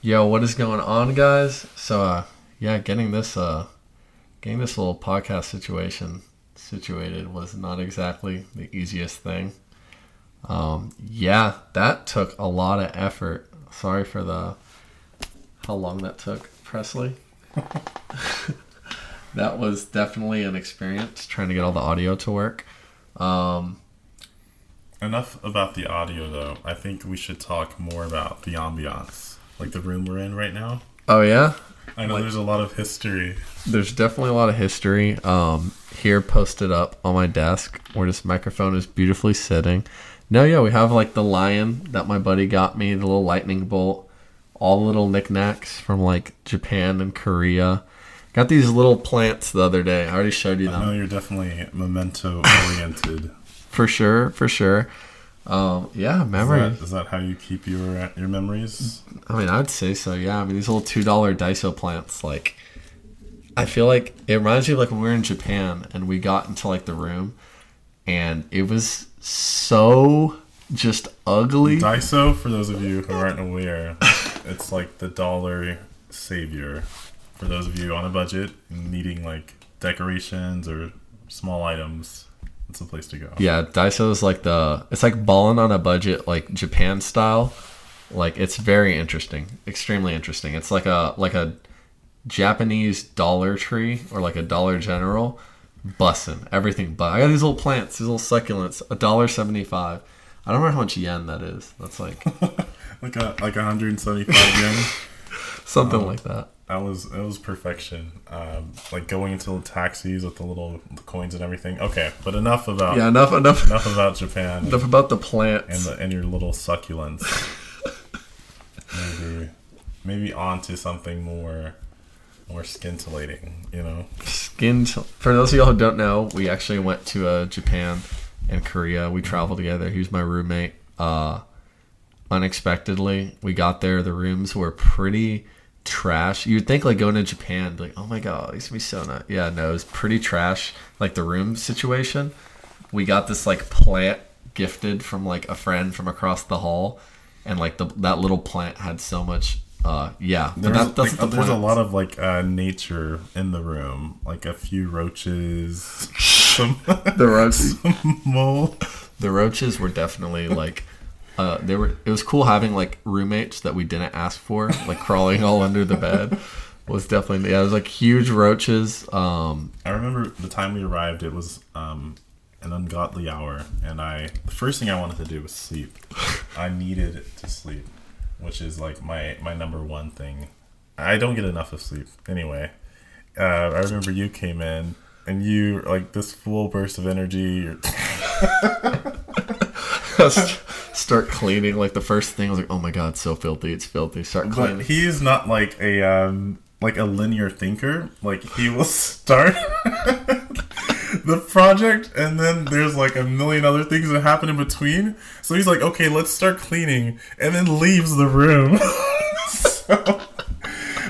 Yo, what is going on, guys? So, uh, yeah, getting this, uh, getting this little podcast situation situated was not exactly the easiest thing. Um, yeah, that took a lot of effort. Sorry for the how long that took, Presley. that was definitely an experience trying to get all the audio to work. Um, Enough about the audio, though. I think we should talk more about the ambiance, like the room we're in right now. oh yeah, I know Like- there's a lot of history. There's definitely a lot of history um, here posted up on my desk where this microphone is beautifully sitting. No, yeah, we have like the lion that my buddy got me, the little lightning bolt, all the little knickknacks from like Japan and Korea. Got these little plants the other day. I already showed you I know you're definitely memento oriented. For sure, for sure. Um, yeah, is, memory. that, is that how you keep your your memories? I mean, I would say so. Yeah, I mean, these little two dollar Daiso plants, like, I feel like it reminds me of like when we were in Japan and we got into like the room, and it was so just ugly. Daiso, for those of you who aren't aware, it's like the dollar savior. For those of you on a budget needing like decorations or small items, it's a place to go. Yeah, Daiso is like the it's like balling on a budget, like Japan style. Like it's very interesting, extremely interesting. It's like a like a Japanese Dollar Tree or like a Dollar General, bussin' everything. But I got these little plants, these little succulents, a dollar seventy five. I don't remember how much yen that is. That's like like a like 175 yen. something um, like that. That was it was perfection. Um, like going into the taxis with the little the coins and everything. Okay, but enough about Yeah, enough enough enough about Japan enough about the and the and your little succulents. maybe maybe on to something more more scintillating. You know. Skin. For those of y'all who don't know, we actually went to uh, Japan and Korea. We traveled together. He was my roommate. Uh, unexpectedly, we got there. The rooms were pretty trash. You'd think like going to Japan, like, oh my god, these gonna be so nice. Yeah, no, it was pretty trash. Like the room situation. We got this like plant gifted from like a friend from across the hall, and like the that little plant had so much. Uh, yeah, but There's, that, that's like, the there's a lot of like uh, nature in the room, like a few roaches, some, the roaches. mold. the roaches were definitely like uh they were it was cool having like roommates that we didn't ask for like crawling all under the bed was definitely yeah it was like huge roaches um I remember the time we arrived. It was um, an ungodly hour, and I the first thing I wanted to do was sleep. I needed to sleep, which is like my my number one thing. I don't get enough of sleep anyway. Uh, I remember you came in and you like this full burst of energy. You're, start cleaning like the first thing I was like oh my god it's so filthy it's filthy start cleaning. but he's not like a um, like a linear thinker. Like he will start. the project and then there's like a million other things that happen in between so he's like okay let's start cleaning and then leaves the room so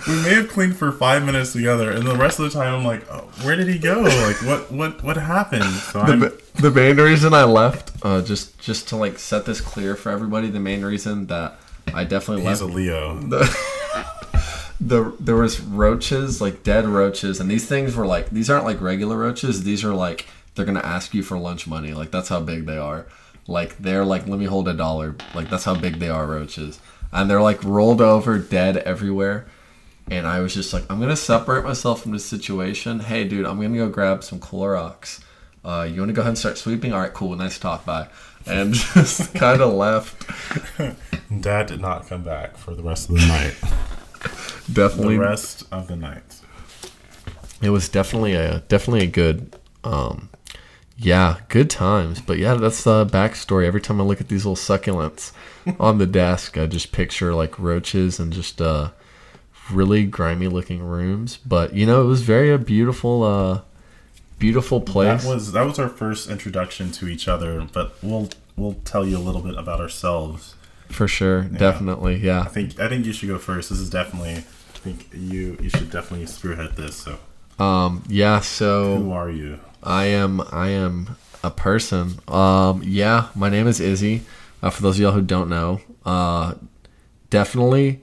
we may have cleaned for five minutes together and the rest of the time i'm like oh, where did he go like what what what happened so I'm, the, the main reason I left uh just just to like set this clear for everybody the main reason that I definitely he's left a leo. The there was roaches like dead roaches and these things were like these aren't like regular roaches. These are like they're gonna ask you for lunch money. Like that's how big they are. Like they're like let me hold a dollar. Like that's how big they are roaches. And they're like rolled over dead everywhere. And i was just like i'm gonna separate myself from this situation. Hey dude i'm gonna go grab some clorox uh, you want to go ahead and start sweeping? All right cool nice talk bye. And just kind of left. Dad did not come back for the rest of the night. Definitely. The rest of the night. It was definitely a definitely a good um yeah good times. But yeah that's the backstory. Every time i look at these little succulents on the desk i just picture like roaches and just uh really grimy looking rooms. But you know it was very a beautiful uh beautiful place That was that was our first introduction to each other, but we'll we'll tell you a little bit about ourselves. for sure definitely yeah. I yeah think I think you should go first. This is definitely I think you you should definitely spearhead this. So um yeah So who are you? I am I am a person. Um, yeah, my name is Izzy. Uh, for those of y'all who don't know, uh, definitely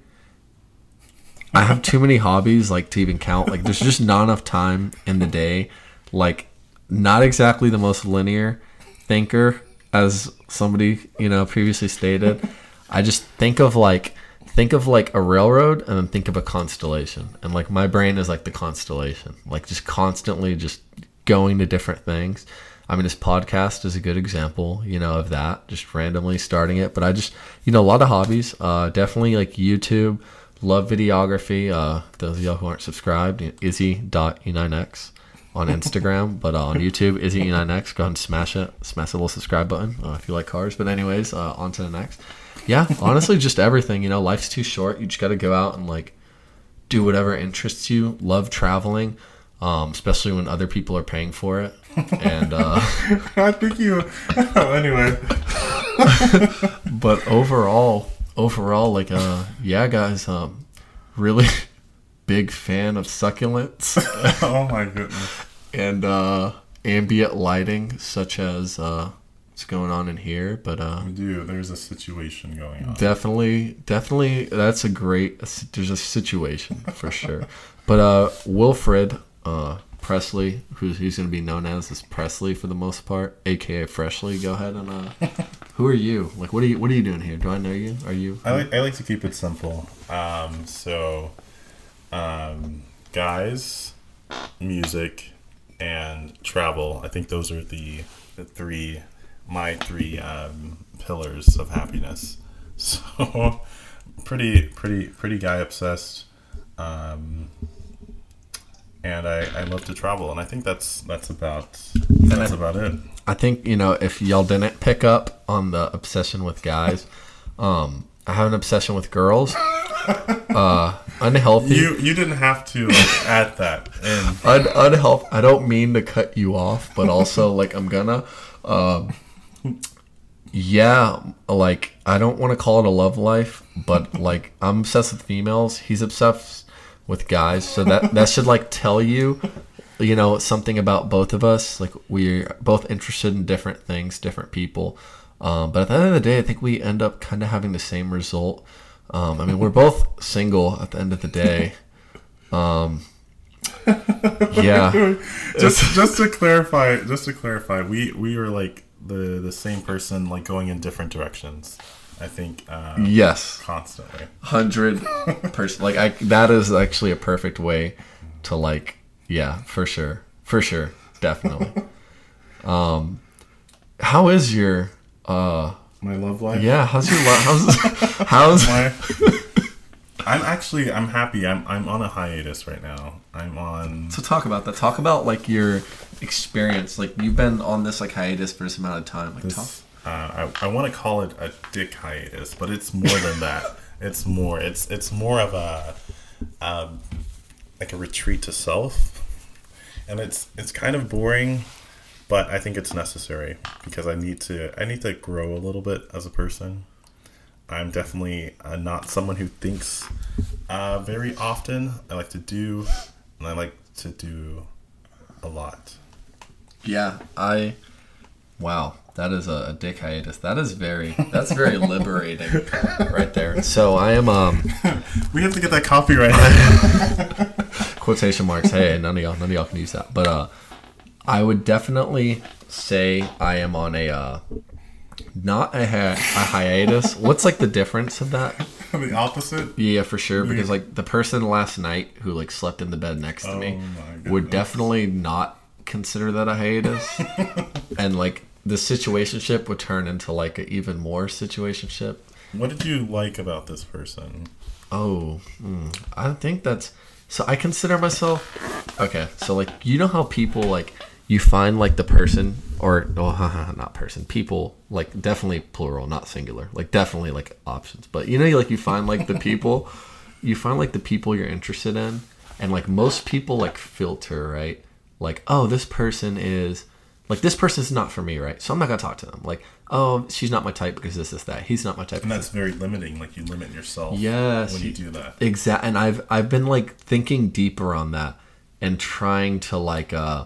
I have too many hobbies like to even count. Like there's just not enough time in the day. Like not exactly the most linear thinker as somebody, you know, previously stated. I just think of like think of like a railroad and then think of a constellation. And like my brain is like the constellation. Like just constantly just going to different things. I mean, this podcast is a good example, you know, of that. Just randomly starting it, but I just, you know, a lot of hobbies. Uh, definitely like YouTube. Love videography. Uh, those of y'all who aren't subscribed, Izzy.e9x on Instagram, but uh, on YouTube, Izzy E9x. Go ahead and smash it. Smash the little subscribe button uh, if you like cars. But anyways, uh, on to the next. Yeah, honestly, just everything. You know, life's too short. You just got to go out and like do whatever interests you. Love traveling, um, especially when other people are paying for it. And uh, I think you. Oh, anyway. but overall, overall, like uh, yeah, guys, um, really big fan of succulents oh my goodness. and uh, ambient lighting, such as uh, what's going on in here. But uh, We do. There's a situation going on. definitely, definitely, that's a great. There's a situation for sure. But uh, Wilfred uh, Presley, who's he's going to be known as is Presley for the most part, aka Freshly. Go ahead and uh, who are you? Like, what are you? What are you doing here? Do I know you? Are you? I like I like to keep it simple. Um, so, um, guys, music, and travel. I think those are the the three my three um, pillars of happiness. So, pretty pretty pretty guy obsessed. Um, and I, I love to travel, and I think that's that's about that's I- about it. I think you know if y'all didn't pick up on the obsession with guys, um, I have an obsession with girls. Uh, unhealthy. You you didn't have to like, add that in. Un- unhealthy. I don't mean to cut you off, but also like I'm gonna. Um, yeah, like I don't want to call it a love life, but like I'm obsessed with females. He's obsessed with guys, so that that should like tell you, you know, something about both of us. Like we're both interested in different things, different people. Um, but at the end of the day, I think we end up kind of having the same result. Um, I mean, we're both single at the end of the day. Um, yeah, just just to clarify, just to clarify, we we were like the the same person, like going in different directions. I think uh, yes, constantly. hundred percent. Like I, that is actually a perfect way to like, yeah, for sure, for sure, definitely. um, how is your, uh, My love life. yeah, how's your, love? how's, how's, My, I'm actually I'm happy. I'm I'm on a hiatus right now. I'm on. so talk about that. Talk about like your experience. Like you've been on this like hiatus for this amount of time. Like talk. Uh, I, I want to call it a dick hiatus, but it's more than that. It's more. It's it's more of a um, like a retreat to self, and it's it's kind of boring, but I think it's necessary because I need to I need to grow a little bit as a person. I'm definitely uh, not someone who thinks uh, very often. I like to do, and I like to do a lot. Yeah, I. Wow, that is a, a dick hiatus. That is very. That's very liberating, right there. So I am um We have to get that copyright. quotation marks. Hey, none of y'all, none of y'all can use that. But uh, I would definitely say I am on a uh, not a, hi- a hiatus. What's like the difference of that? the opposite. Yeah, for sure. Because like the person last night who like slept in the bed next to me Oh my would goodness. definitely not consider that a hiatus, and like the situationship would turn into like an even more situationship. What did you like about this person? Oh, hmm, I think that's so. I consider myself okay. So like, you know how people like you find like the person or oh, not person people like definitely plural, not singular. Like definitely like options. But you know, like you find like the people, you find like the people you're interested in, and like most people like filter right. Like oh, this person is like this person is not for me, right? So I'm not gonna talk to them. Like oh, she's not my type because this, is that. He's not my type. And that's very limiting. Like you limit yourself. Yes, When you do that. Exact, and I've I've been like thinking deeper on that and trying to like uh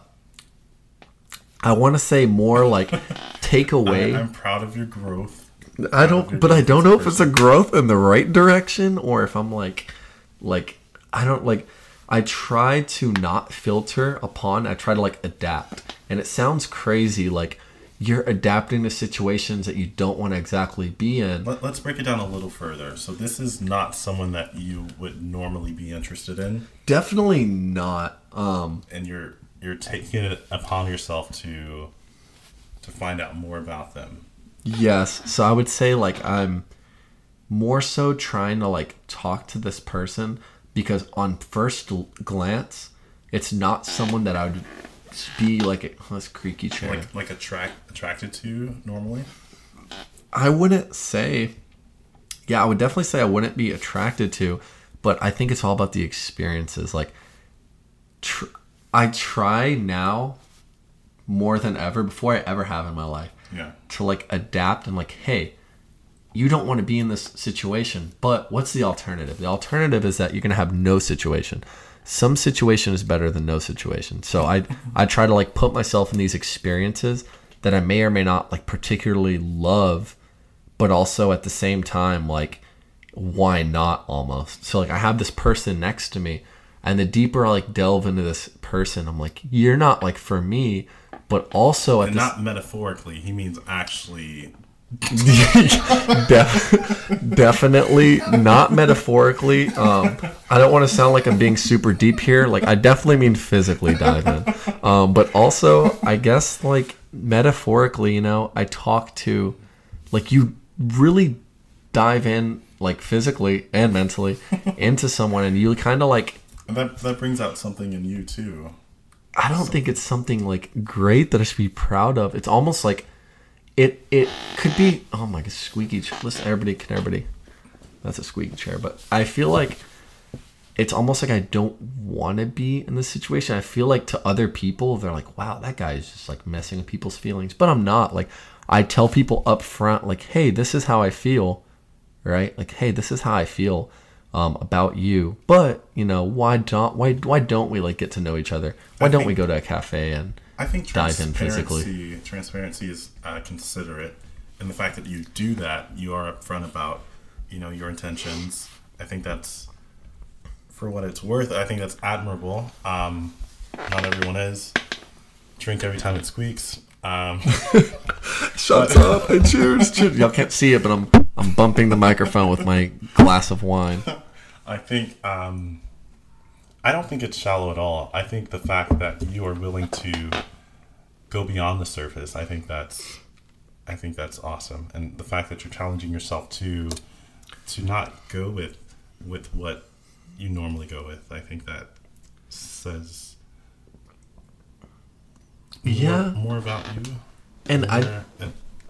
I want to say more like take away. I'm proud of your growth. I don't, but I don't know if it's a growth in the right direction or if I'm like, like I don't like I try to not filter upon, I try to like adapt. And it sounds crazy like you're adapting to situations that you don't want to exactly be in. Let, us break it down a little further. So this is not someone that you would normally be interested in. Definitely not. Um, and you're you're taking it upon yourself to to find out more about them. Yes. So I would say like I'm more so trying to like talk to this person because on first glance, it's not someone that I would be like a oh, this creaky chair. Like like attract attracted to normally. I wouldn't say. Yeah, I would definitely say I wouldn't be attracted to, but I think it's all about the experiences. Like, tr- I try now more than ever before I ever have in my life. Yeah. To like adapt and like, hey, you don't want to be in this situation, but what's the alternative? The alternative is that you're gonna have no situation some situation is better than no situation. So I I try to like put myself in these experiences that I may or may not like particularly love, but also at the same time like why not almost. So like I have this person next to me and the deeper I like delve into this person, I'm like you're not like for me, but also at and not metaphorically. He means actually Def- definitely not metaphorically. Um, I don't want to sound like I'm being super deep here. Like I definitely mean physically dive in, um, but also I guess like metaphorically. You know, I talk to like you really dive in like physically and mentally into someone, and you kind of like that. That brings out something in you too. I don't think it's something like great that I should be proud of. It's almost like it it could be oh my god squeaky chair. listen everybody can everybody that's a squeaky chair but i feel like it's almost like i don't want to be in this situation i feel like to other people they're like wow that guy is just like messing with people's feelings but i'm not like i tell people up front like hey this is how i feel right like hey this is how i feel um, about you but you know why don't why why don't we like get to know each other why I don't we go to a cafe and I think transparency, transparency is uh, considerate, and the fact that you do that, you are upfront about, you know, your intentions. I think that's, for what it's worth, I think that's admirable. Um, not everyone is. Drink every time it squeaks. Um, Shuts up and cheers, cheers. Y'all can't see it, but I'm I'm bumping the microphone with my glass of wine. I think um, I don't think it's shallow at all. I think the fact that you are willing to go beyond the surface, I think that's I think that's awesome. And the fact that you're challenging yourself to to not go with with what you normally go with, I think that says yeah more, more about you. And I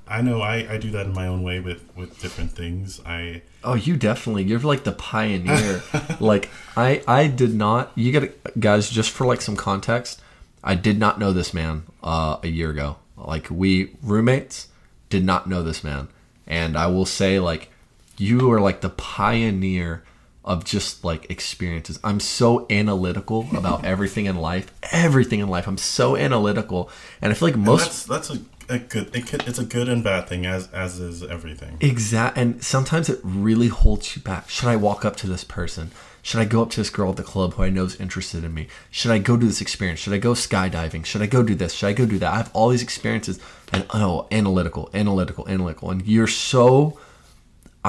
I know I, I do that in my own way with, with different things. I Oh, you definitely. You're like the pioneer. like I I did not. You got guys just for like some context. I did not know this man uh, a year ago. Like we roommates did not know this man, and I will say like you are like the pioneer of just like experiences. I'm so analytical about everything in life. Everything in life. I'm so analytical, and I feel like most. that's, that's a a good it could, it's a good and bad thing as as is everything exact and sometimes it really holds you back should i walk up to this person should i go up to this girl at the club who i know is interested in me should i go do this experience should i go skydiving should i go do this should i go do that i have all these experiences and oh analytical analytical analytical and you're so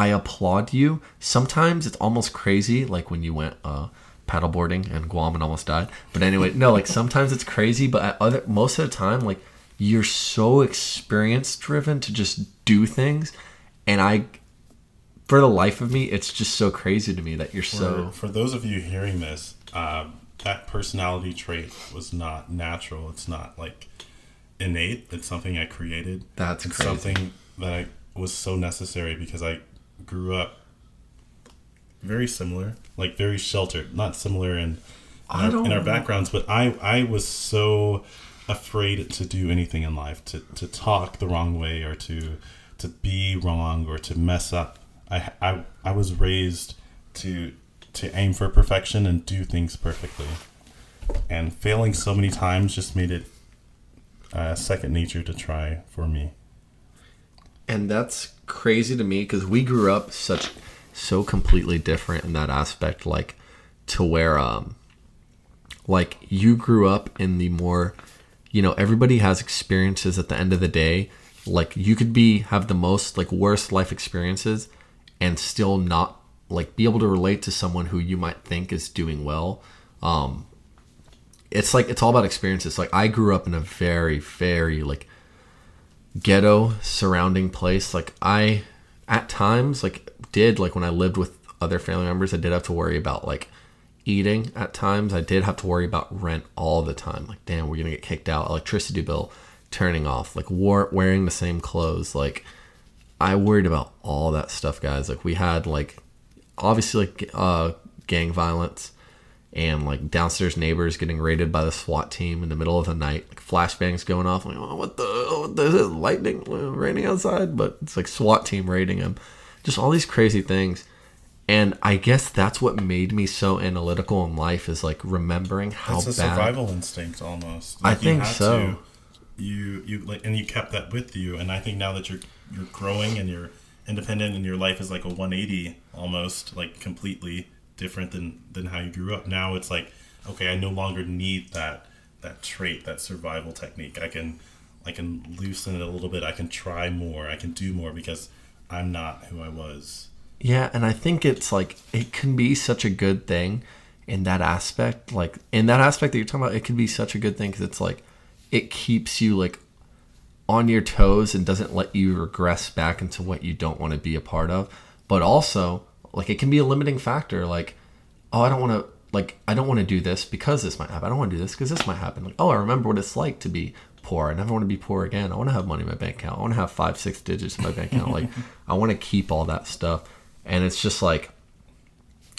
i applaud you. Sometimes it's almost crazy like when you went uh paddleboarding in guam and almost died. But anyway no like sometimes it's crazy but at other most of the time like you're so experience driven to just do things. And i for the life of me it's just so crazy to me that you're for, so for those of you hearing this uh, that personality trait was not natural. It's not like innate. It's something i created. That's something that I, was so necessary because i grew up very similar like very sheltered not similar in in, our, in our backgrounds but i i was so afraid to do anything in life, to, to talk the wrong way or to to be wrong or to mess up. I, I, I was raised to to aim for perfection and do things perfectly. And failing so many times just made it uh, second nature to try for me. And that's crazy to me because we grew up such so completely different in that aspect. Like to where um like you grew up in the more you know everybody has experiences at the end of the day like you could be have the most like worst life experiences and still not like be able to relate to someone who you might think is doing well um it's like it's all about experiences like i grew up in a very very like ghetto surrounding place like i at times like did like when i lived with other family members i did have to worry about like eating at times. I did have to worry about rent all the time. Like damn we're gonna get kicked out. Electricity bill turning off. Like war- wearing the same clothes. Like i worried about all that stuff guys. Like we had like obviously like uh gang violence and like downstairs neighbors getting raided by the SWAT team in the middle of the night, like flashbangs going off, like oh, what the oh, what the is it lightning uh, raining outside, but it's like SWAT team raiding him, just all these crazy things, and I guess that's what made me so analytical in life is like remembering how It's a bad. survival instinct almost. I you think had so. to- you you like and you kept that with you and I think now that you're you're growing and you're independent and your life is like a 180 almost like completely different than than how you grew up. Now it's like okay, I no longer need that that trait, that survival technique. I can I can loosen it a little bit. I can try more. I can do more because I'm not who I was. Yeah, and I think it's like it can be such a good thing in that aspect. Like in that aspect that you're talking about, it can be such a good thing because it's like it keeps you like on your toes and doesn't let you regress back into what you don't want to be a part of. But also, like it can be a limiting factor. Like, oh, I don't want to. Like, I don't want to do this because this might happen. I don't want to do this because this might happen. Like, oh, I remember what it's like to be poor. I never want to be poor again. I want to have money in my bank account. I want to have five, six digits in my bank account. Like, I want to keep all that stuff. And it's just like,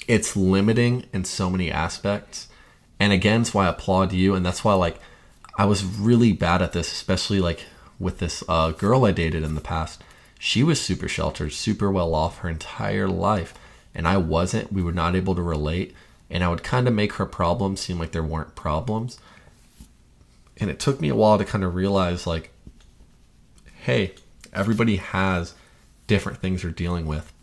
it's limiting in so many aspects. And again, it's why I applaud you. And that's why, like, I was really bad at this, especially like with this uh, girl I dated in the past. She was super sheltered, super well off her entire life. And I wasn't. We were not able to relate. And I would kind of make her problems seem like there weren't problems. And it took me a while to kind of realize, like, hey, everybody has different things they're dealing with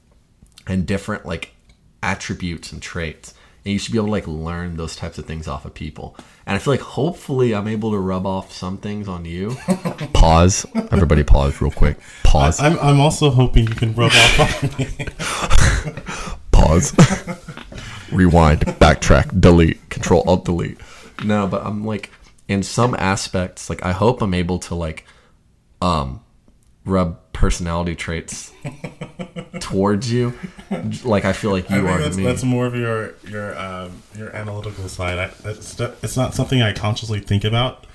and different, like, attributes and traits. And you should be able to, like, learn those types of things off of people. And I feel like hopefully I'm able to rub off some things on you. pause. Everybody pause real quick. Pause. I'm I'm also hoping you can rub off on me. pause, rewind, backtrack, delete, control alt delete. No, but I'm like in some aspects, like I hope I'm able to like um rub personality traits towards you. Like I feel like I you are that's, to me. that's more of your your um, your analytical side. I, it's, it's not something I consciously think about,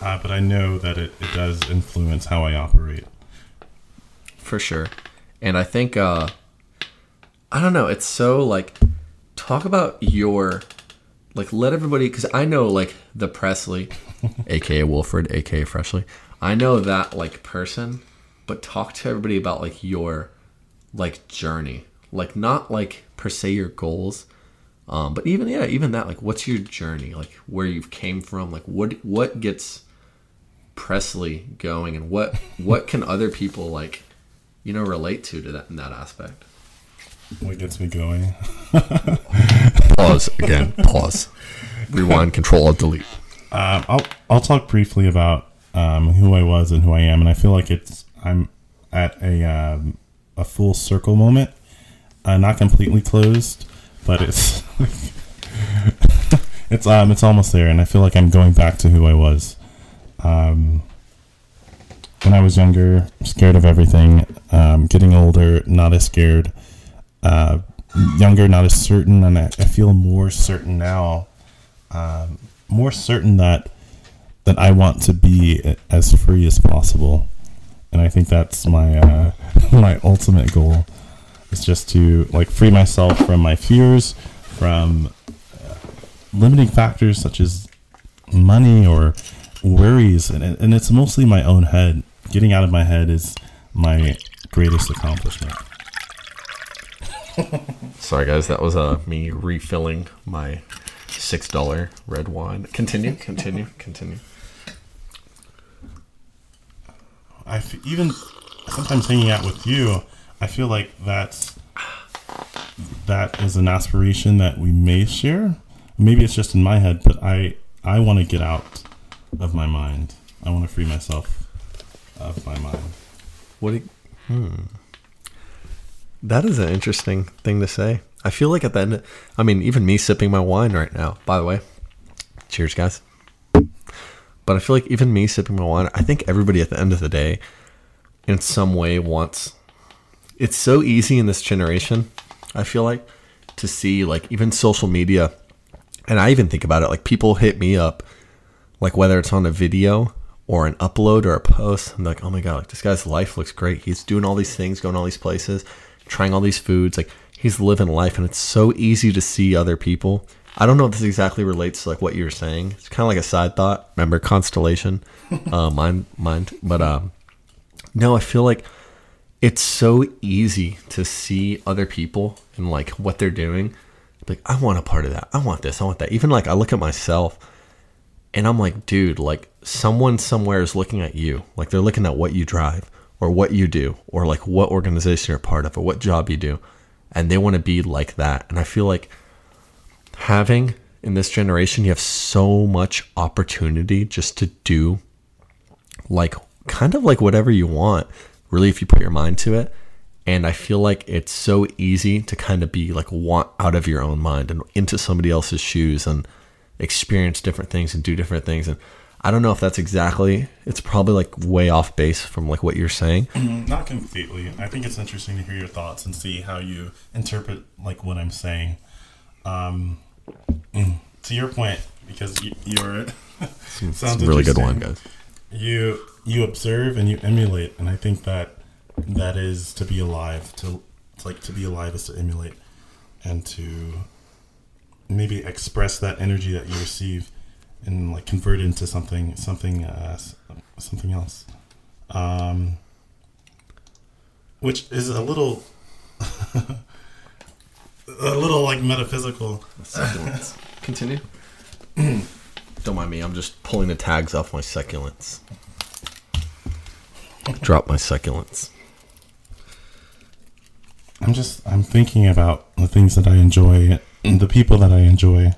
uh, but I know that it, it does influence how I operate. for sure. And I think uh I don't know, it's so like talk about your like let everybody cuz I know like the Presley aka Wilfred aka Freshly. I know that like person, but talk to everybody about like your like journey. Like not like per se your goals. Um but even yeah, even that like what's your journey? Like where you've came from, like what what gets Presley going and what what can other people like you know relate to to that in that aspect What gets me going? pause again pause rewind control alt delete Um, I'll I'll talk briefly about um, who I was and who I am, and I feel like it's I'm at a um, a full circle moment, uh, not completely closed, but it's it's um it's almost there, and I feel like I'm going back to who I was. Um, when I was younger, scared of everything. Um, getting older, not as scared. Uh, younger, not as certain, and I, I feel more certain now um, more certain that that I want to be as free as possible, and I think that's my uh, my ultimate goal is just to like free myself from my fears, from uh, limiting factors such as money or worries, and and it's mostly my own head. Getting out of my head is my greatest accomplishment. sorry guys that was uh me refilling my six dollar red wine continue continue continue I f- even sometimes hanging out with you, I feel like that's that is an aspiration that we may share. maybe it's just in my head, but I I want to get out of my mind. I want to free myself of my mind. What? Do you, hmm. That is an interesting thing to say. I feel like at the end, I mean, even me sipping my wine right now. By the way, cheers, guys. But I feel like even me sipping my wine, I think everybody at the end of the day, in some way, wants. It's so easy in this generation. I feel like to see like even social media, and I even think about it like people hit me up, like whether it's on a video or an upload or a post. I'm like, oh my god, like this guy's life looks great. He's doing all these things, going all these places, trying all these foods. Like he's living life, and it's so easy to see other people. I don't know if this exactly relates to like what you were saying. It's kind of like a side thought. Remember constellation, uh, mind, mind. But um, no, I feel like it's so easy to see other people and like what they're doing. Like I want a part of that. I want this. I want that. Even like I look at myself, and I'm like, dude, like someone somewhere is looking at you. Like they're looking at what you drive or what you do or like what organization you're part of or what job you do, and they want to be like that. And I feel like having in this generation, you have so much opportunity just to do like kind of like whatever you want, really, if you put your mind to it. And I feel like it's so easy to kind of be like want out of your own mind and into somebody else's shoes and experience different things and do different things. And I don't know if that's exactly, it's probably like way off base from like what you're saying. Mm, Not completely. I think it's interesting to hear your thoughts and see how you interpret like what I'm saying. Um, mm, to your point, because you, you're It's a really good one, guys. You you observe and you emulate, and I think that that is to be alive. To it's like to be alive is to emulate and to maybe express that energy that you receive and like convert it into something something uh, something else. Um, which is a little a little like metaphysical. Succulents. Continue. Don't mind me. I'm just pulling the tags off my succulents. Drop my succulents. I'm just I'm thinking about the things that I enjoy and the people that I enjoy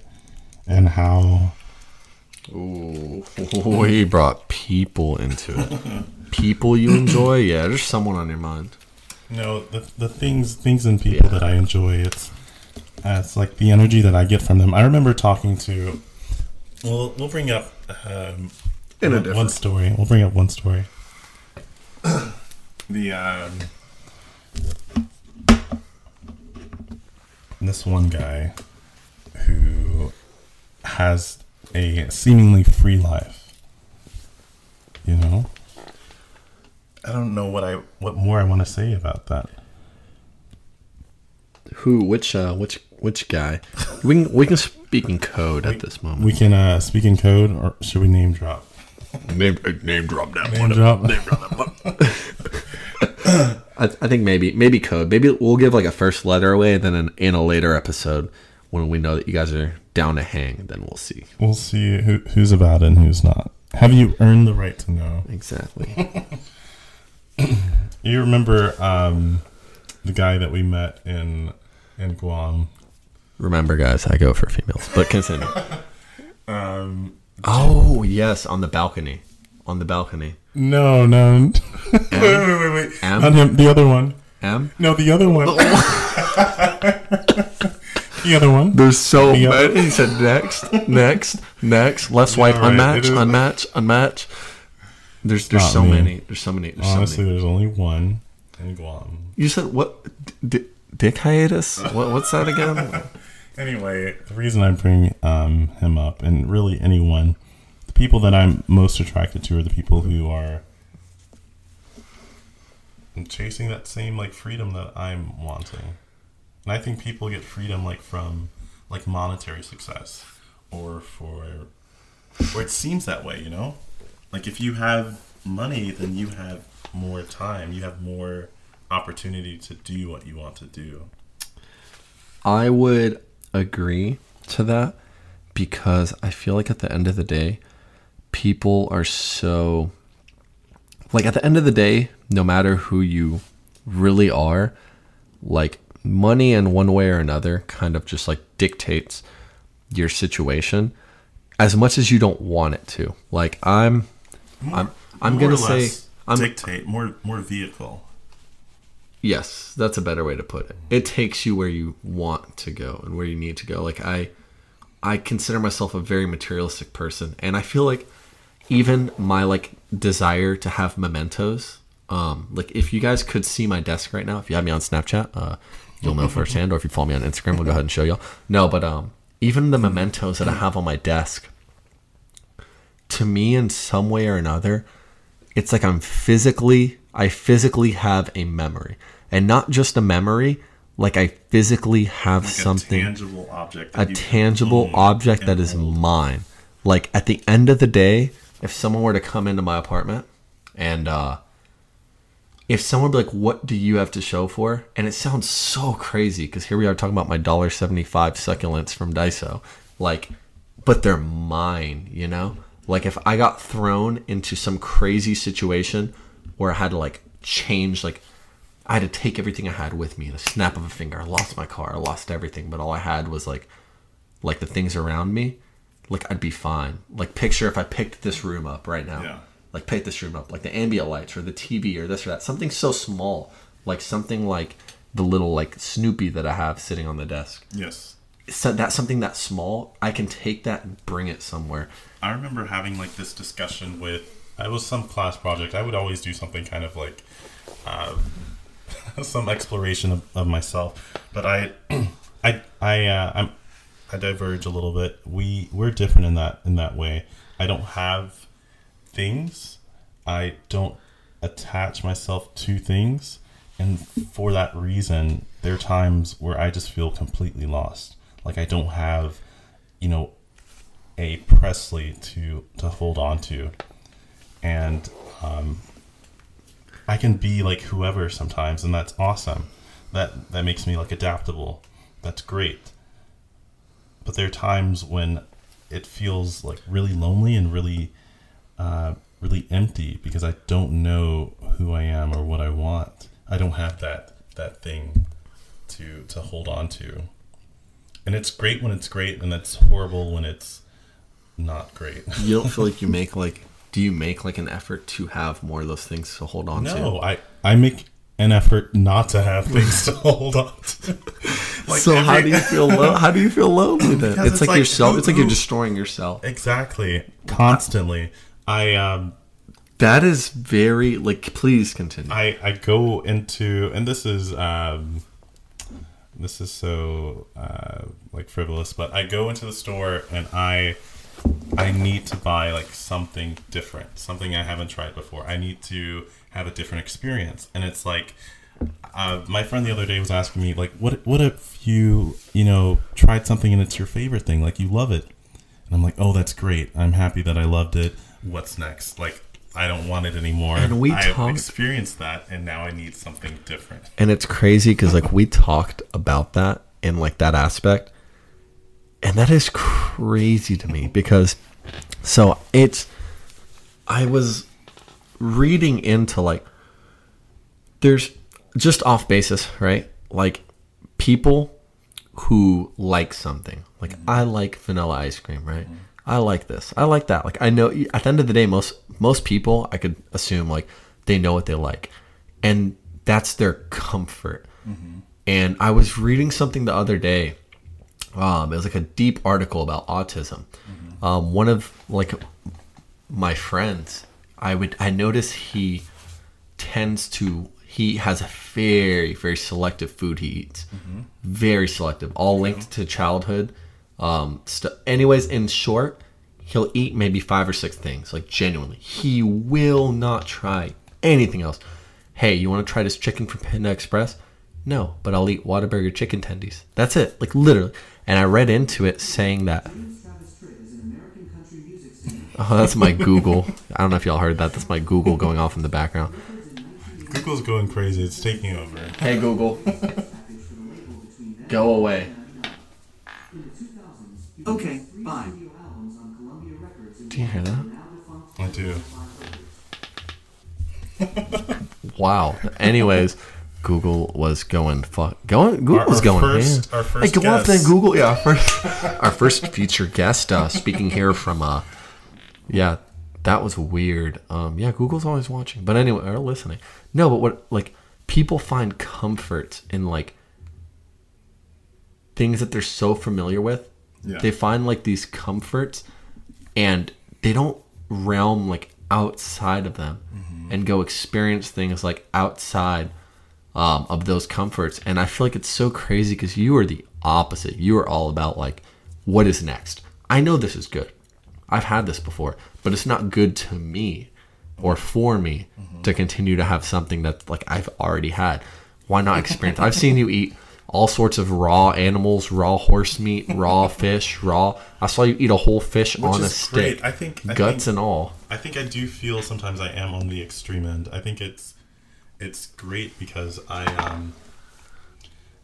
and how Ooh, we brought people into it. People you enjoy? Yeah, there's someone on your mind. No, the the things things and people Yeah. that I enjoy it's uh, it's like the energy that I get from them. I remember talking to well we'll bring up um, In a one- different- one story. We'll bring up one story. the um this one guy who has a seemingly free life. You know? I don't know what I what more I want to say about that. Who? Which? Uh, which? Which guy? We can we can speak in code at this moment. We can uh speak in code or should we name drop? name name drop that one. Name drop. That one. I, I think maybe maybe code. Maybe we'll give like a first letter away, and then in, in a later episode, when we know that you guys are down to hang, then we'll see. We'll see who, who's about and who's not. Have you earned the right to know? Exactly. You remember um, the guy that we met in in Guam? Remember, guys, I go for females. But continue. Um, oh yes, on the balcony. On the balcony. no, no. wait, wait, wait, wait. M? Not him. The other one. M. No, the other one. The other one. There's so The many. He said next, next, next. Left swipe, right, unmatch, unmatch, unmatch. There's there's Not so me. many. There's so many. There's Honestly, so many. there's only one in Guam. You said what? D- dick hiatus? What, what's that again? Anyway, the reason I bring um, him up, and really anyone, the people that I'm most attracted to are the people who are chasing that same like freedom that I'm wanting. And I think people get freedom like from like monetary success, or for, or it seems that way, you know. Like if you have money, then you have more time. You have more opportunity to do what you want to do. I would agree to that because I feel like at the end of the day, people are so like at the end of the day, no matter who you really are, like money in one way or another kind of just like dictates your situation as much as you don't want it to. Like I'm I'm I'm More going or to say less I'm dictate more more vehicle. Yes, that's a better way to put it. It takes you where you want to go and where you need to go. Like I I consider myself a very materialistic person and I feel like even my like desire to have mementos um like if you guys could see my desk right now, if you have me on Snapchat, uh you'll know firsthand or if you follow me on Instagram, we'll go ahead and show y'all. No, but um even the mementos that I have on my desk to me in some way or another it's like I'm physically I physically have a memory. And not just a memory, like I physically have Like something a tangible object. a tangible object that is hold. mine. Like at the end of the day, if someone were to come into my apartment and uh if someone be like, "What do you have to show for?" and it sounds so crazy because here we are talking about my dollar seventy-five succulents from Daiso, like, but they're mine, you know. Like if I got thrown into some crazy situation where I had to like change, like I had to take everything I had with me in a snap of a finger. I lost my car, I lost everything, but all I had was like like the things around me, like I'd be fine. Like picture if I picked this room up right now. Yeah. Like paint this room up, like the ambient lights or the TV or this or that. Something so small, like something like the little like Snoopy that I have sitting on the desk. Yes. So that's something that small. I can take that and bring it somewhere. I remember having like this discussion with. I was some class project. I would always do something kind of like uh, some exploration of, of myself. But I, I, I, uh, I'm, I diverge a little bit. We we're different in that in that way. I don't have things. I don't attach myself to things, and for that reason, there are times where I just feel completely lost. Like I don't have, you know, a Presley to to hold on to, and um, I can be like whoever sometimes, and that's awesome. That that makes me like adaptable. That's great. But there are times when it feels like really lonely and really, uh, really empty because I don't know who I am or what I want. I don't have that that thing to to hold on to. And it's great when it's great, and it's horrible when it's not great. You don't feel like you make like. Do you make like an effort to have more of those things to hold on to? No, I I make an effort not to have things to hold on to. Like so how do you feel? Lo- how do you feel lonely then? It's, it's like, like, yourself. It's like you're destroying yourself. exactly constantly? I um That is very like. Please continue. I I go into and this is um this is so uh like frivolous, but I go into the store and I I need to buy like something different, something I haven't tried before. I need to have a different experience, and it's like uh, my friend the other day was asking me like, what what if you you know tried something and it's your favorite thing, like you love it, and I'm like, oh, that's great. I'm happy that I loved it. What's next? Like. I don't want it anymore. And we I've talked- experienced that, and now I need something different. and it's crazy because like we talked about that in like that aspect and that is crazy to me because so it's i was reading into like there's just off basis right like people who likes something. Like i like vanilla ice cream right? I like this. I like that. Like i know at the end of the day most most people i could assume like they know what they like. And that's their comfort. And i was reading something the other day um, it was like a deep article about autism. Um, one of like my friends i would i notice he tends to he has a very very selective food he eats. Very selective. All linked to childhood. Um st- anyways in short he'll eat maybe five or six things like genuinely. He will not try anything else. Hey you want to try this chicken from panda express? No but i'll eat Whataburger chicken tendies. That's it like literally. And i read into it saying that Travis Tritt is an American country music singer. oh that's my google. I don't know if y'all heard that. That's my google going off in the background Google's going crazy. It's taking over. hey google go away Okay, bye. do you hear that I do. Wow. Anyways, Google was going fuck going Google Our- was our going first- ham. our first hey, go off guest. then Google. Yeah, our first our first featured guest uh, speaking here from uh yeah, that was weird. Um yeah, Google's always watching. But anyway, or listening. No, but what like people find comfort in like things that they're so familiar with. Yeah. They find like these comforts and they don't realm like outside of them and go experience things like outside um, of those comforts. And I feel like it's so crazy because you are the opposite. You are all about like, what is next? I know this is good. I've had this before, but it's not good to me or for me to continue to have something that like I've already had. Why not experience? I've seen you eat all sorts of raw animals, raw horse meat, raw fish, raw. I saw you eat a whole fish Which on a stick, great. I think I guts think, and all. I think I do feel sometimes I am on the extreme end. I think it's it's great because I um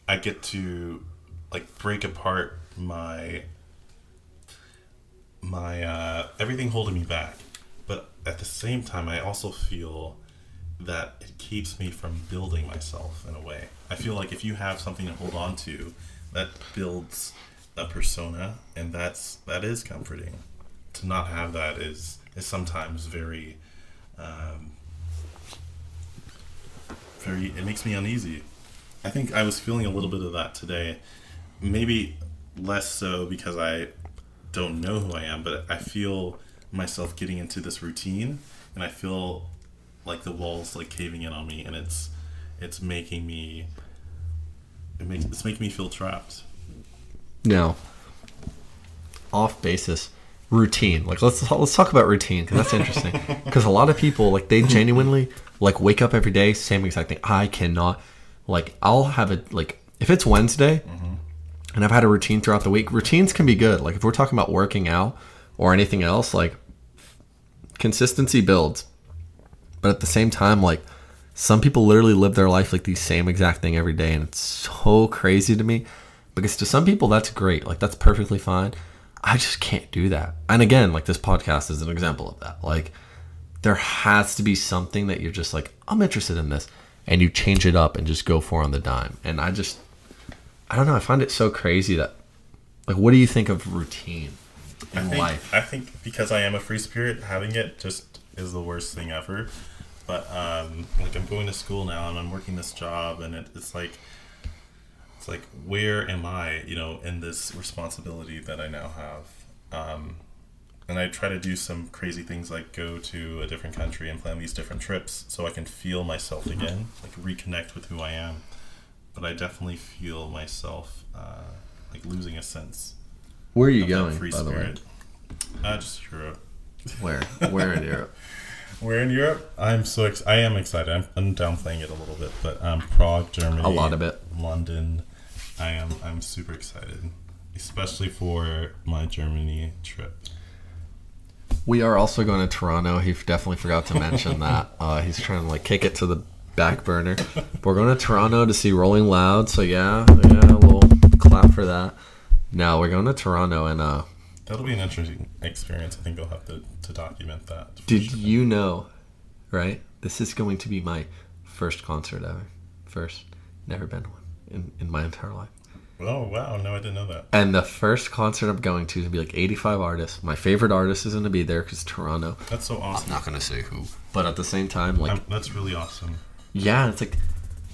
I get to like break apart my my uh everything holding me back. But at the same time I also feel that it keeps me from building myself in a way. I feel like if you have something to hold on to, that builds a persona and that's that is comforting. To not have that is is sometimes very um, very it makes me uneasy. I think I was feeling a little bit of that today. Maybe less so because I don't know who I am, but I feel myself getting into this routine and I feel like the walls like caving in on me and it's it's making me it makes it's making me feel trapped. Now, off basis, routine. Like let's let's talk about routine because that's interesting. Because a lot of people like they genuinely like wake up every day same exact thing. I cannot like I'll have it like if it's Wednesday mm-hmm. And I've had a routine throughout the week. Routines can be good. Like if we're talking about working out or anything else, like consistency builds. But at the same time, like some people literally live their life like the same exact thing every day, and it's so crazy to me. Because to some people that's great, like that's perfectly fine. I just can't do that. And again, like this podcast is an example of that. Like there has to be something that you're just like, I'm interested in this, and you change it up and just go for on the dime. And I just, I don't know. I find it so crazy that, like, what do you think of routine in I think, life? I think because I am a free spirit, having it just is the worst thing ever. But um, like I'm going to school now and I'm working this job, and it, it's like it's like where am I, you know, in this responsibility that I now have? Um, and I try to do some crazy things like go to a different country and plan these different trips so I can feel myself again, like reconnect with who I am. But I definitely feel myself uh, like losing a sense Where are you going, free by the way? spirit. Uh, just Europe. Where? Where in Europe? We're in Europe. I'm so ex- I am excited. I'm, I'm downplaying it a little bit, but um, Prague, Germany, A lot of it. London. I am I'm super excited, especially for my Germany trip. We are also going to Toronto. He definitely forgot to mention that. Uh, he's trying to like kick it to the back burner. We're going to Toronto to see Rolling Loud. So yeah, yeah, a little clap for that. No, we're going to Toronto, and uh, That'll be an interesting experience. I think I'll have to, to document that. did sure. you know? Right, this is going to be my first concert ever. First, never been to one in in my entire life. Oh wow! No, I didn't know that. And the first concert I'm going to is gonna be like 85 artists. My favorite artist is gonna be there because Toronto. That's so awesome. I'm Not gonna say who, but at the same time, like I'm, that's really awesome. Yeah, it's like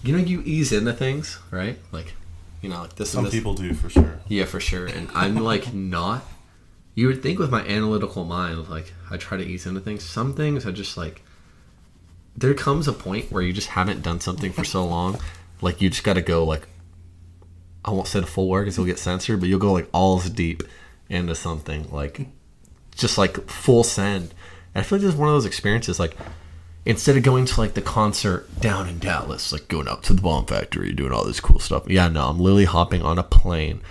you know you ease into things, right? Like you know, like this Some this. people do for sure. Yeah, for sure. And I'm like not. You would think with my analytical mind, like I try to ease into things. Some things are just like. There comes a point where you just haven't done something for so long, like you just got to go like. I won't say the full word because it'll get censored, but you'll go like all's deep into something like, just like full send. And I feel like this is one of those experiences like instead of going to like the concert down in Dallas, like going up to the Bomb Factory, doing all this cool stuff. Yeah, no, I'm literally hopping on a plane,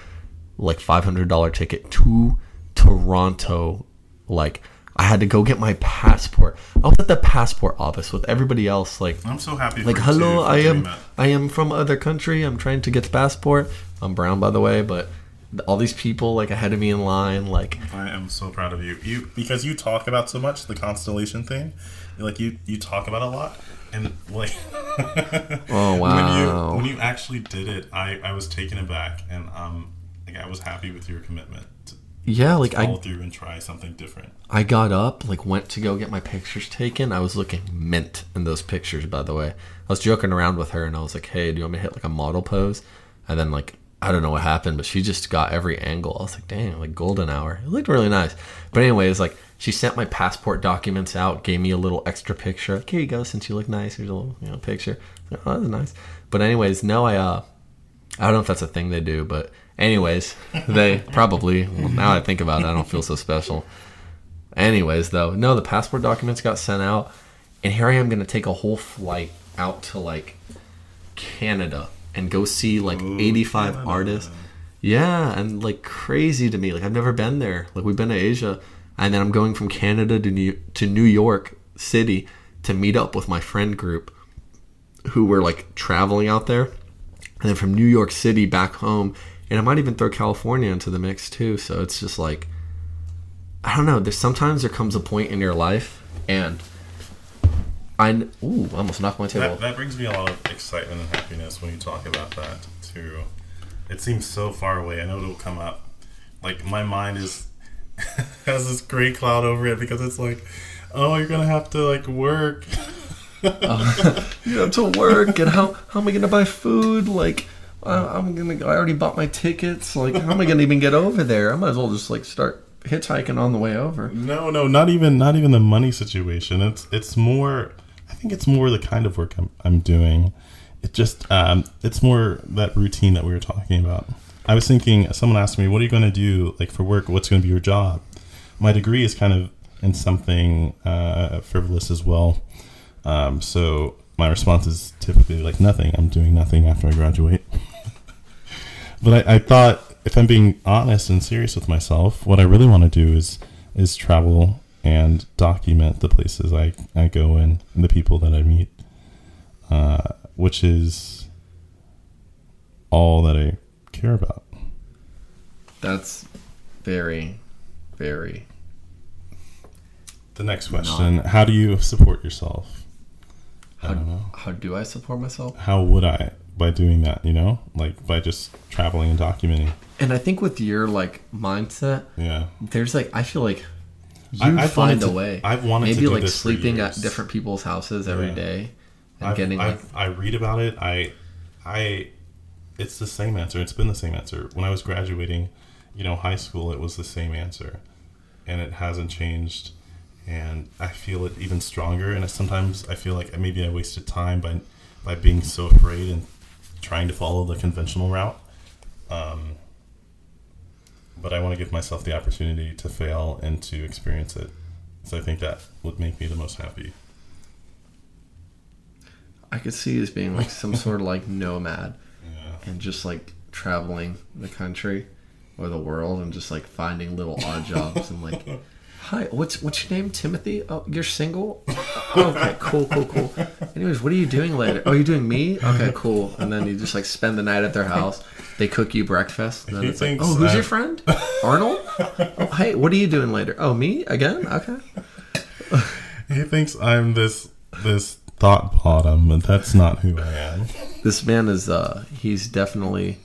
like five hundred dollar ticket to Toronto. Like I had to go get my passport. I was at the passport office with everybody else. Like, I'm so happy. Like hello, I am that. I am from other country. I'm trying to get the passport. I'm brown, by the way, but all these people like ahead of me in line. Like, I am so proud of you. You because you talk about so much the constellation thing. Like you you talk about a lot and like oh wow, when you when you actually did it, I I was taken aback and um like I was happy with your commitment to yeah, like follow I through and try something different. I got up, like went to go get my pictures taken. I was looking mint in those pictures, by the way. I was joking around with her and I was like, hey, do you want me to hit like a model pose? And then like I don't know what happened, but she just got every angle. I was like, dang, like golden hour. It looked really nice. But anyways, like she sent my passport documents out, gave me a little extra picture. Like, here you go, since you look nice, here's a little you know picture. Was like, oh, that's nice. But anyways, no, I uh I don't know if that's a thing they do, but anyways, they probably. Well, now I think about it, I don't feel so special. Anyways, though, no, the passport documents got sent out, and here I am going to take a whole flight out to like Canada and go see like Ooh, 85 Canada. artists. Yeah, and like crazy to me. Like I've never been there. Like we've been to Asia, and then I'm going from Canada to New to New York City to meet up with my friend group who were like traveling out there, and then from New York City back home, and I might even throw California into the mix too. So it's just like I don't know. There's sometimes there comes a point in your life, and I kn- ooh I almost knocked my table. That, that brings me a lot of excitement and happiness when you talk about that too. It seems so far away. I know it'll come up. Like my mind is has this gray cloud over it because it's like, oh, you're gonna have to like work. Oh. you have to work, and how how am I gonna buy food? Like I, I'm gonna I already bought my tickets. Like how am I gonna even get over there? I might as well just like start hitchhiking on the way over. No, no, not even not even the money situation. It's it's more. I think it's more the kind of work I'm I'm doing. It just um, it's more that routine that we were talking about. I was thinking. Someone asked me, "What are you going to do like for work? What's going to be your job?" My degree is kind of in something uh, frivolous as well. Um, so my response is typically like nothing. I'm doing nothing after I graduate. but I, I thought if I'm being honest and serious with myself, what I really want to do is is travel and document the places I, I go in and the people that I meet, uh, which is all that I care about. That's very, very. The next question: How do you support yourself? I don't know. how do I support myself? How would I by doing that? You know, like by just traveling and documenting. And I think with your like mindset, Yeah. there's like I feel like you I- find a to- way. I've wanted to maybe do like sleeping at different people's houses every Yeah. day and I've, getting I've, I read about it. I, I, it's the same answer. It's been the same answer. When I was graduating, you know, high school, it was the same answer, and it hasn't changed. And I feel it even stronger. And sometimes I feel like maybe I wasted time by, by being so afraid and trying to follow the conventional route. Um, but I want to give myself the opportunity to fail and to experience it. So I think that would make me the most happy. I could see as being like some sort of like nomad Yeah. and just like traveling the country or the world and just like finding little odd jobs and like hi what's what's your name timothy oh you're single okay cool cool cool. Anyways what are you doing later? Oh you're doing me? Okay cool. And then you just like spend the night at their house. They cook you breakfast. And then He it's like thinks oh who's your friend? Arnold? Oh, hey what are you doing later? Oh me? Again? Okay. He thinks I'm this this thought bottom, but that's not who I am. this man is uh he's definitely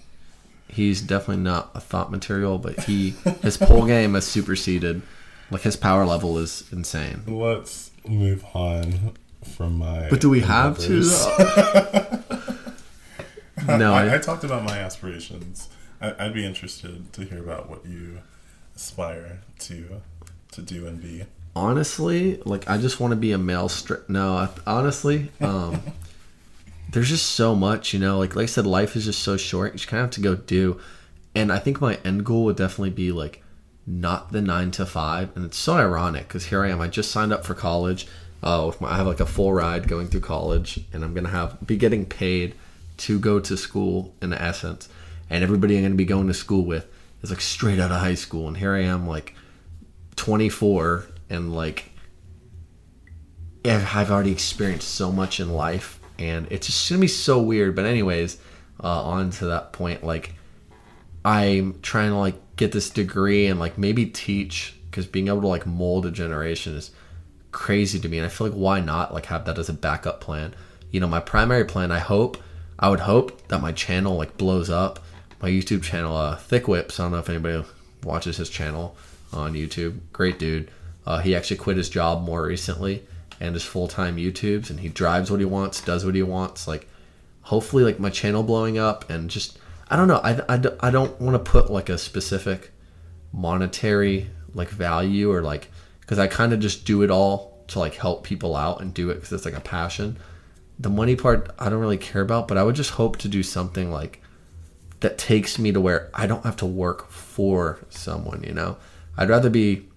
he's definitely not a thought material but he his pole game has superseded. Like his power level is insane. Let's move on from my. but do we have to endeavors. no I, I I, talked about my aspirations. I, I'd be interested to hear about what you aspire to to do and be. honestly like i just want to be a male strip. no I, honestly um there's just so much you know like like i said life is just so short you just kind of have to go do and i think my end goal would definitely be like not the nine to five. And it's so ironic because here i am. I just signed up for college. Uh i have like a full ride going through college and i'm gonna have be getting paid to go to school in essence. And everybody i'm gonna be going to school with is like straight out of high school. And here i am like 24 and like I've I've already experienced so much in life and it's just gonna be so weird. But anyways uh, on to that point like I'm trying to like get this degree and like maybe teach because being able to like mold a generation is crazy to me and I feel like why not like have that as a backup plan. You know, my primary plan I hope I would hope that my channel like blows up. My YouTube channel uh Thick Whips, I don't know if anybody watches his channel on YouTube. Great dude. Uh, he actually quit his job more recently and is full time YouTubes and he drives what he wants, does what he wants. Like hopefully like my channel blowing up and just i don't know. I, I, I don't want to put like a specific monetary like value or like because i kind of just do it all to like help people out and do it because it's like a passion. The money part i don't really care about but i would just hope to do something like that takes me to where i don't have to work for someone you know? I'd rather be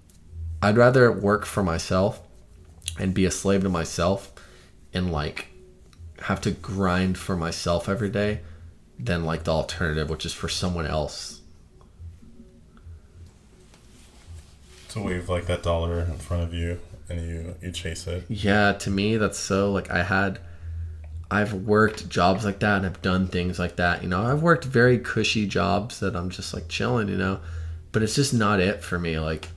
i'd rather work for myself and be a slave to myself and like have to grind for myself every day than like the alternative, which is for someone else. To wave like that dollar in front of you and you you chase it. Yeah, to me, that's so like I had, I've worked jobs like that and I've done things like that. You know, I've worked very cushy jobs that I'm just like chilling, you know, but it's just not it for me. Like,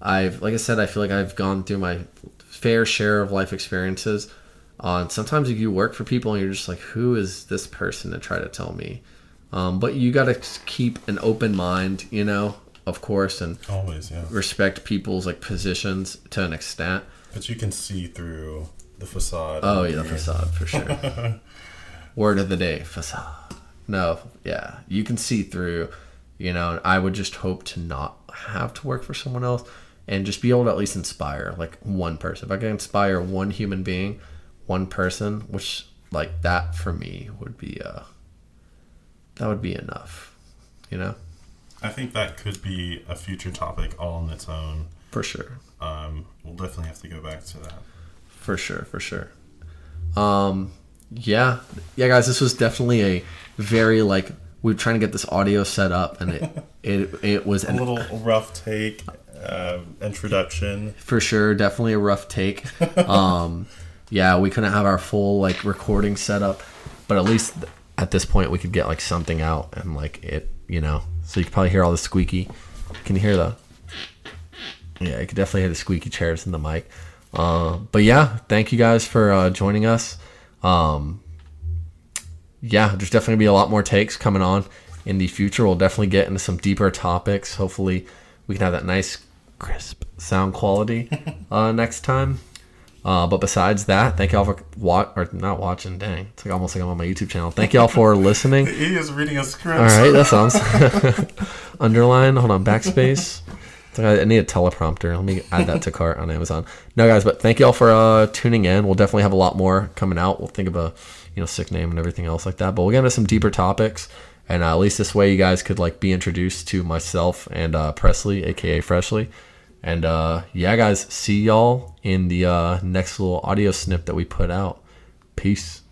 I've, like I said, I feel like I've gone through my fair share of life experiences on sometimes you work for people and you're just like who is this person to try to tell me? Um, but you got to keep an open mind you know of course and Always, yeah. respect people's like positions to an extent. But you can see through the facade. oh yeah the facade for sure. Word of the day facade. No yeah you can see through you know and i would just hope to not have to work for someone else and just be able to at least inspire like one person. If i can inspire one human being one person, which like that for me would be uh that would be enough. You know? I think that could be a future topic all on its own. For sure. Um, we'll definitely have to go back to that. For sure, for sure. Um yeah. Yeah guys, this was definitely a very like we were trying to get this audio set up and it it, it was A an little rough take, uh, introduction. for sure definitely a rough take um yeah we couldn't have our full like recording set up but at least at this point we could get like something out and like it you know. So you could probably hear all the squeaky. Can you hear the yeah you could definitely hear the squeaky chairs in the mic. Uh, but yeah thank you guys for uh, joining us. Um yeah there's definitely gonna be a lot more takes coming on in the future. We'll definitely get into some deeper topics. Hopefully we can have that nice crisp sound quality uh, next time uh, but besides that, thank y'all for watch or not watching. Dang, it's like almost like I'm on my YouTube channel. Thank y'all for listening. He is reading a script. All right, that sounds underline. Hold on, backspace. Like I need a teleprompter. Let me add that to cart on Amazon. No, guys, but thank y'all for uh, tuning in. We'll definitely have a lot more coming out. We'll think of a you know sick name and everything else like that. But we'll get into some deeper topics, and uh, at least this way you guys could like be introduced to myself and uh, Presley, aka Freshly. And uh, yeah, guys, see y'all in the uh, next little audio snip that we put out. Peace.